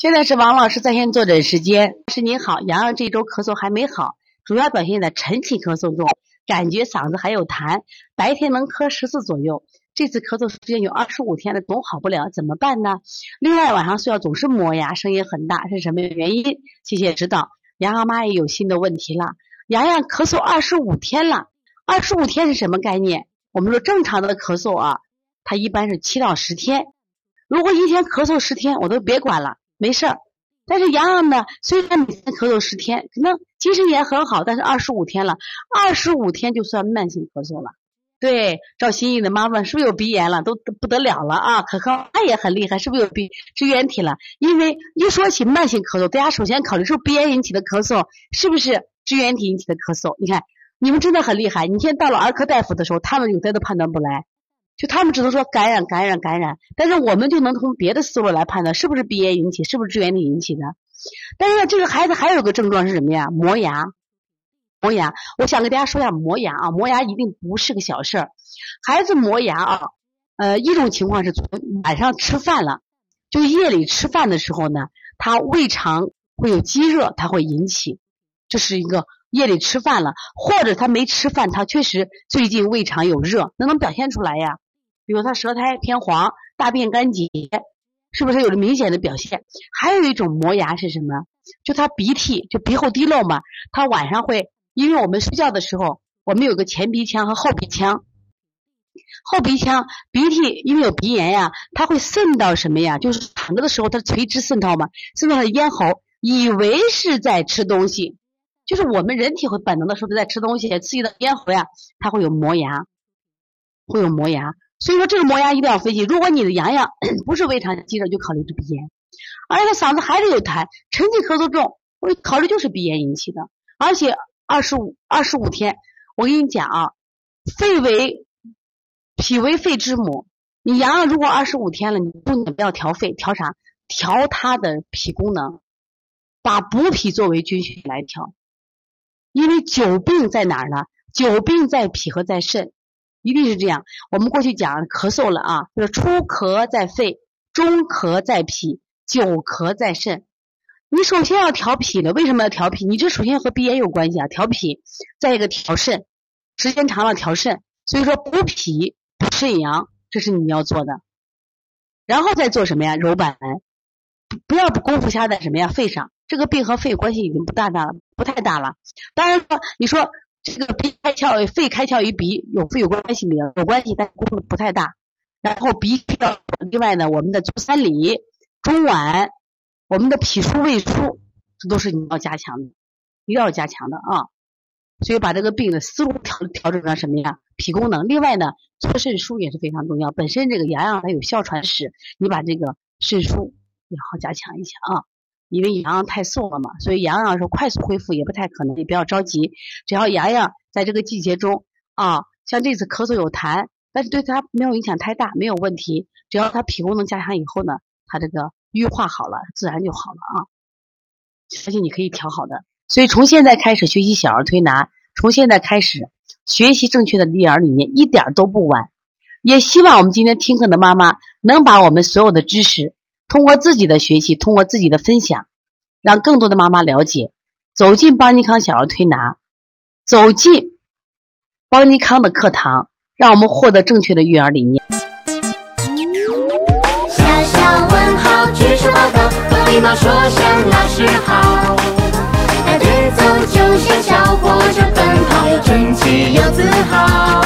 现在是王老师在线坐诊时间。是您好，洋洋这周咳嗽还没好，主要表现在晨起咳嗽中，感觉嗓子还有痰，白天能咳十次左右。这次咳嗽时间有二十五天了，总好不了，怎么办呢？另外晚上睡觉总是磨牙，声音很大，是什么原因？谢谢指导。洋洋妈也有新的问题了，洋洋咳嗽二十五天了，二十五天是什么概念？我们说正常的咳嗽啊，它一般是七到十天。如果一天咳嗽十天，我都别管了。没事儿，但是洋洋呢，虽然每天咳嗽十天，可能精神也很好，但是二十五天了，二十五天就算慢性咳嗽了。对，赵新义的妈问是不是有鼻炎了，都不得了了啊！可可他也很厉害，是不是有鼻支原体了？因为一说起慢性咳嗽，大家首先考虑是鼻炎引起的咳嗽，是不是支原体引起的咳嗽？你看你们真的很厉害，你现在到了儿科大夫的时候，他们有的都判断不来。就他们只能说感染、感染、感染，但是我们就能从别的思路来判断是不是鼻炎引起，是不是支原体引起的。但是呢，这个孩子还有个症状是什么呀？磨牙，磨牙。我想给大家说一下磨牙啊，磨牙一定不是个小事儿。孩子磨牙啊，呃，一种情况是从晚上吃饭了，就夜里吃饭的时候呢，他胃肠会有积热，它会引起，这是一个。夜里吃饭了，或者他没吃饭，他确实最近胃肠有热，那能表现出来呀？比如他舌苔偏黄、大便干结，是不是有了明显的表现？还有一种磨牙是什么？就他鼻涕，就鼻后滴漏嘛。他晚上会，因为我们睡觉的时候，我们有个前鼻腔和后鼻腔，后鼻腔鼻涕因为有鼻炎呀，它会渗到什么呀？就是躺着的时候，它垂直渗透嘛，渗到咽喉，以为是在吃东西，就是我们人体会本能的说是在吃东西，刺激到咽喉呀，它会有磨牙，会有磨牙。所以说这个磨牙一定要分析。如果你的阳阳 不是胃肠积热，就考虑是鼻炎；而且他嗓子还是有痰，晨起咳嗽重，我考虑就是鼻炎引起的。而且二十五二十五天，我跟你讲啊，肺为脾为肺之母，你阳阳如果二十五天了，你不能不要调肺，调啥？调他的脾功能，把补脾作为军训来调。因为久病在哪儿呢？久病在脾和在肾。一定是这样。我们过去讲咳嗽了啊，就是初咳在肺，中咳在脾，久咳在肾。你首先要调脾的，为什么要调脾？你这首先和鼻炎有关系啊，调脾，再一个调肾，时间长了调肾。所以说补脾补肾阳，这是你要做的。然后再做什么呀？揉板门，不要功夫下在什么呀？肺上，这个病和肺关系已经不大大了，不太大了。当然说，你说。这个鼻开窍、肺开窍与鼻有肺有关系没有？有关系，但功能不太大。然后鼻窍，另外呢，我们的足三里、中脘，我们的脾腧、胃腧，这都是你要加强的，一定要加强的啊。所以把这个病的思路调调整成什么呀？脾功能。另外呢，做肾腧也是非常重要。本身这个阳阳它有哮喘史，你把这个肾腧也好加强一下啊。因为阳阳太瘦了嘛，所以阳阳说快速恢复也不太可能，你不要着急。只要阳阳在这个季节中啊，像这次咳嗽有痰，但是对他没有影响太大，没有问题。只要他脾功能加强以后呢，他这个淤化好了，自然就好了啊。相信你可以调好的。所以从现在开始学习小儿推拿，从现在开始学习正确的育儿理念，一点都不晚。也希望我们今天听课的妈妈能把我们所有的知识。通过自己的学习，通过自己的分享，让更多的妈妈了解，走进邦尼康小儿推拿，走进邦尼康的课堂，让我们获得正确的育儿理念。小小问号，举手报告，和礼貌说声老师好。带队走就像小火车奔跑，又整齐又自豪。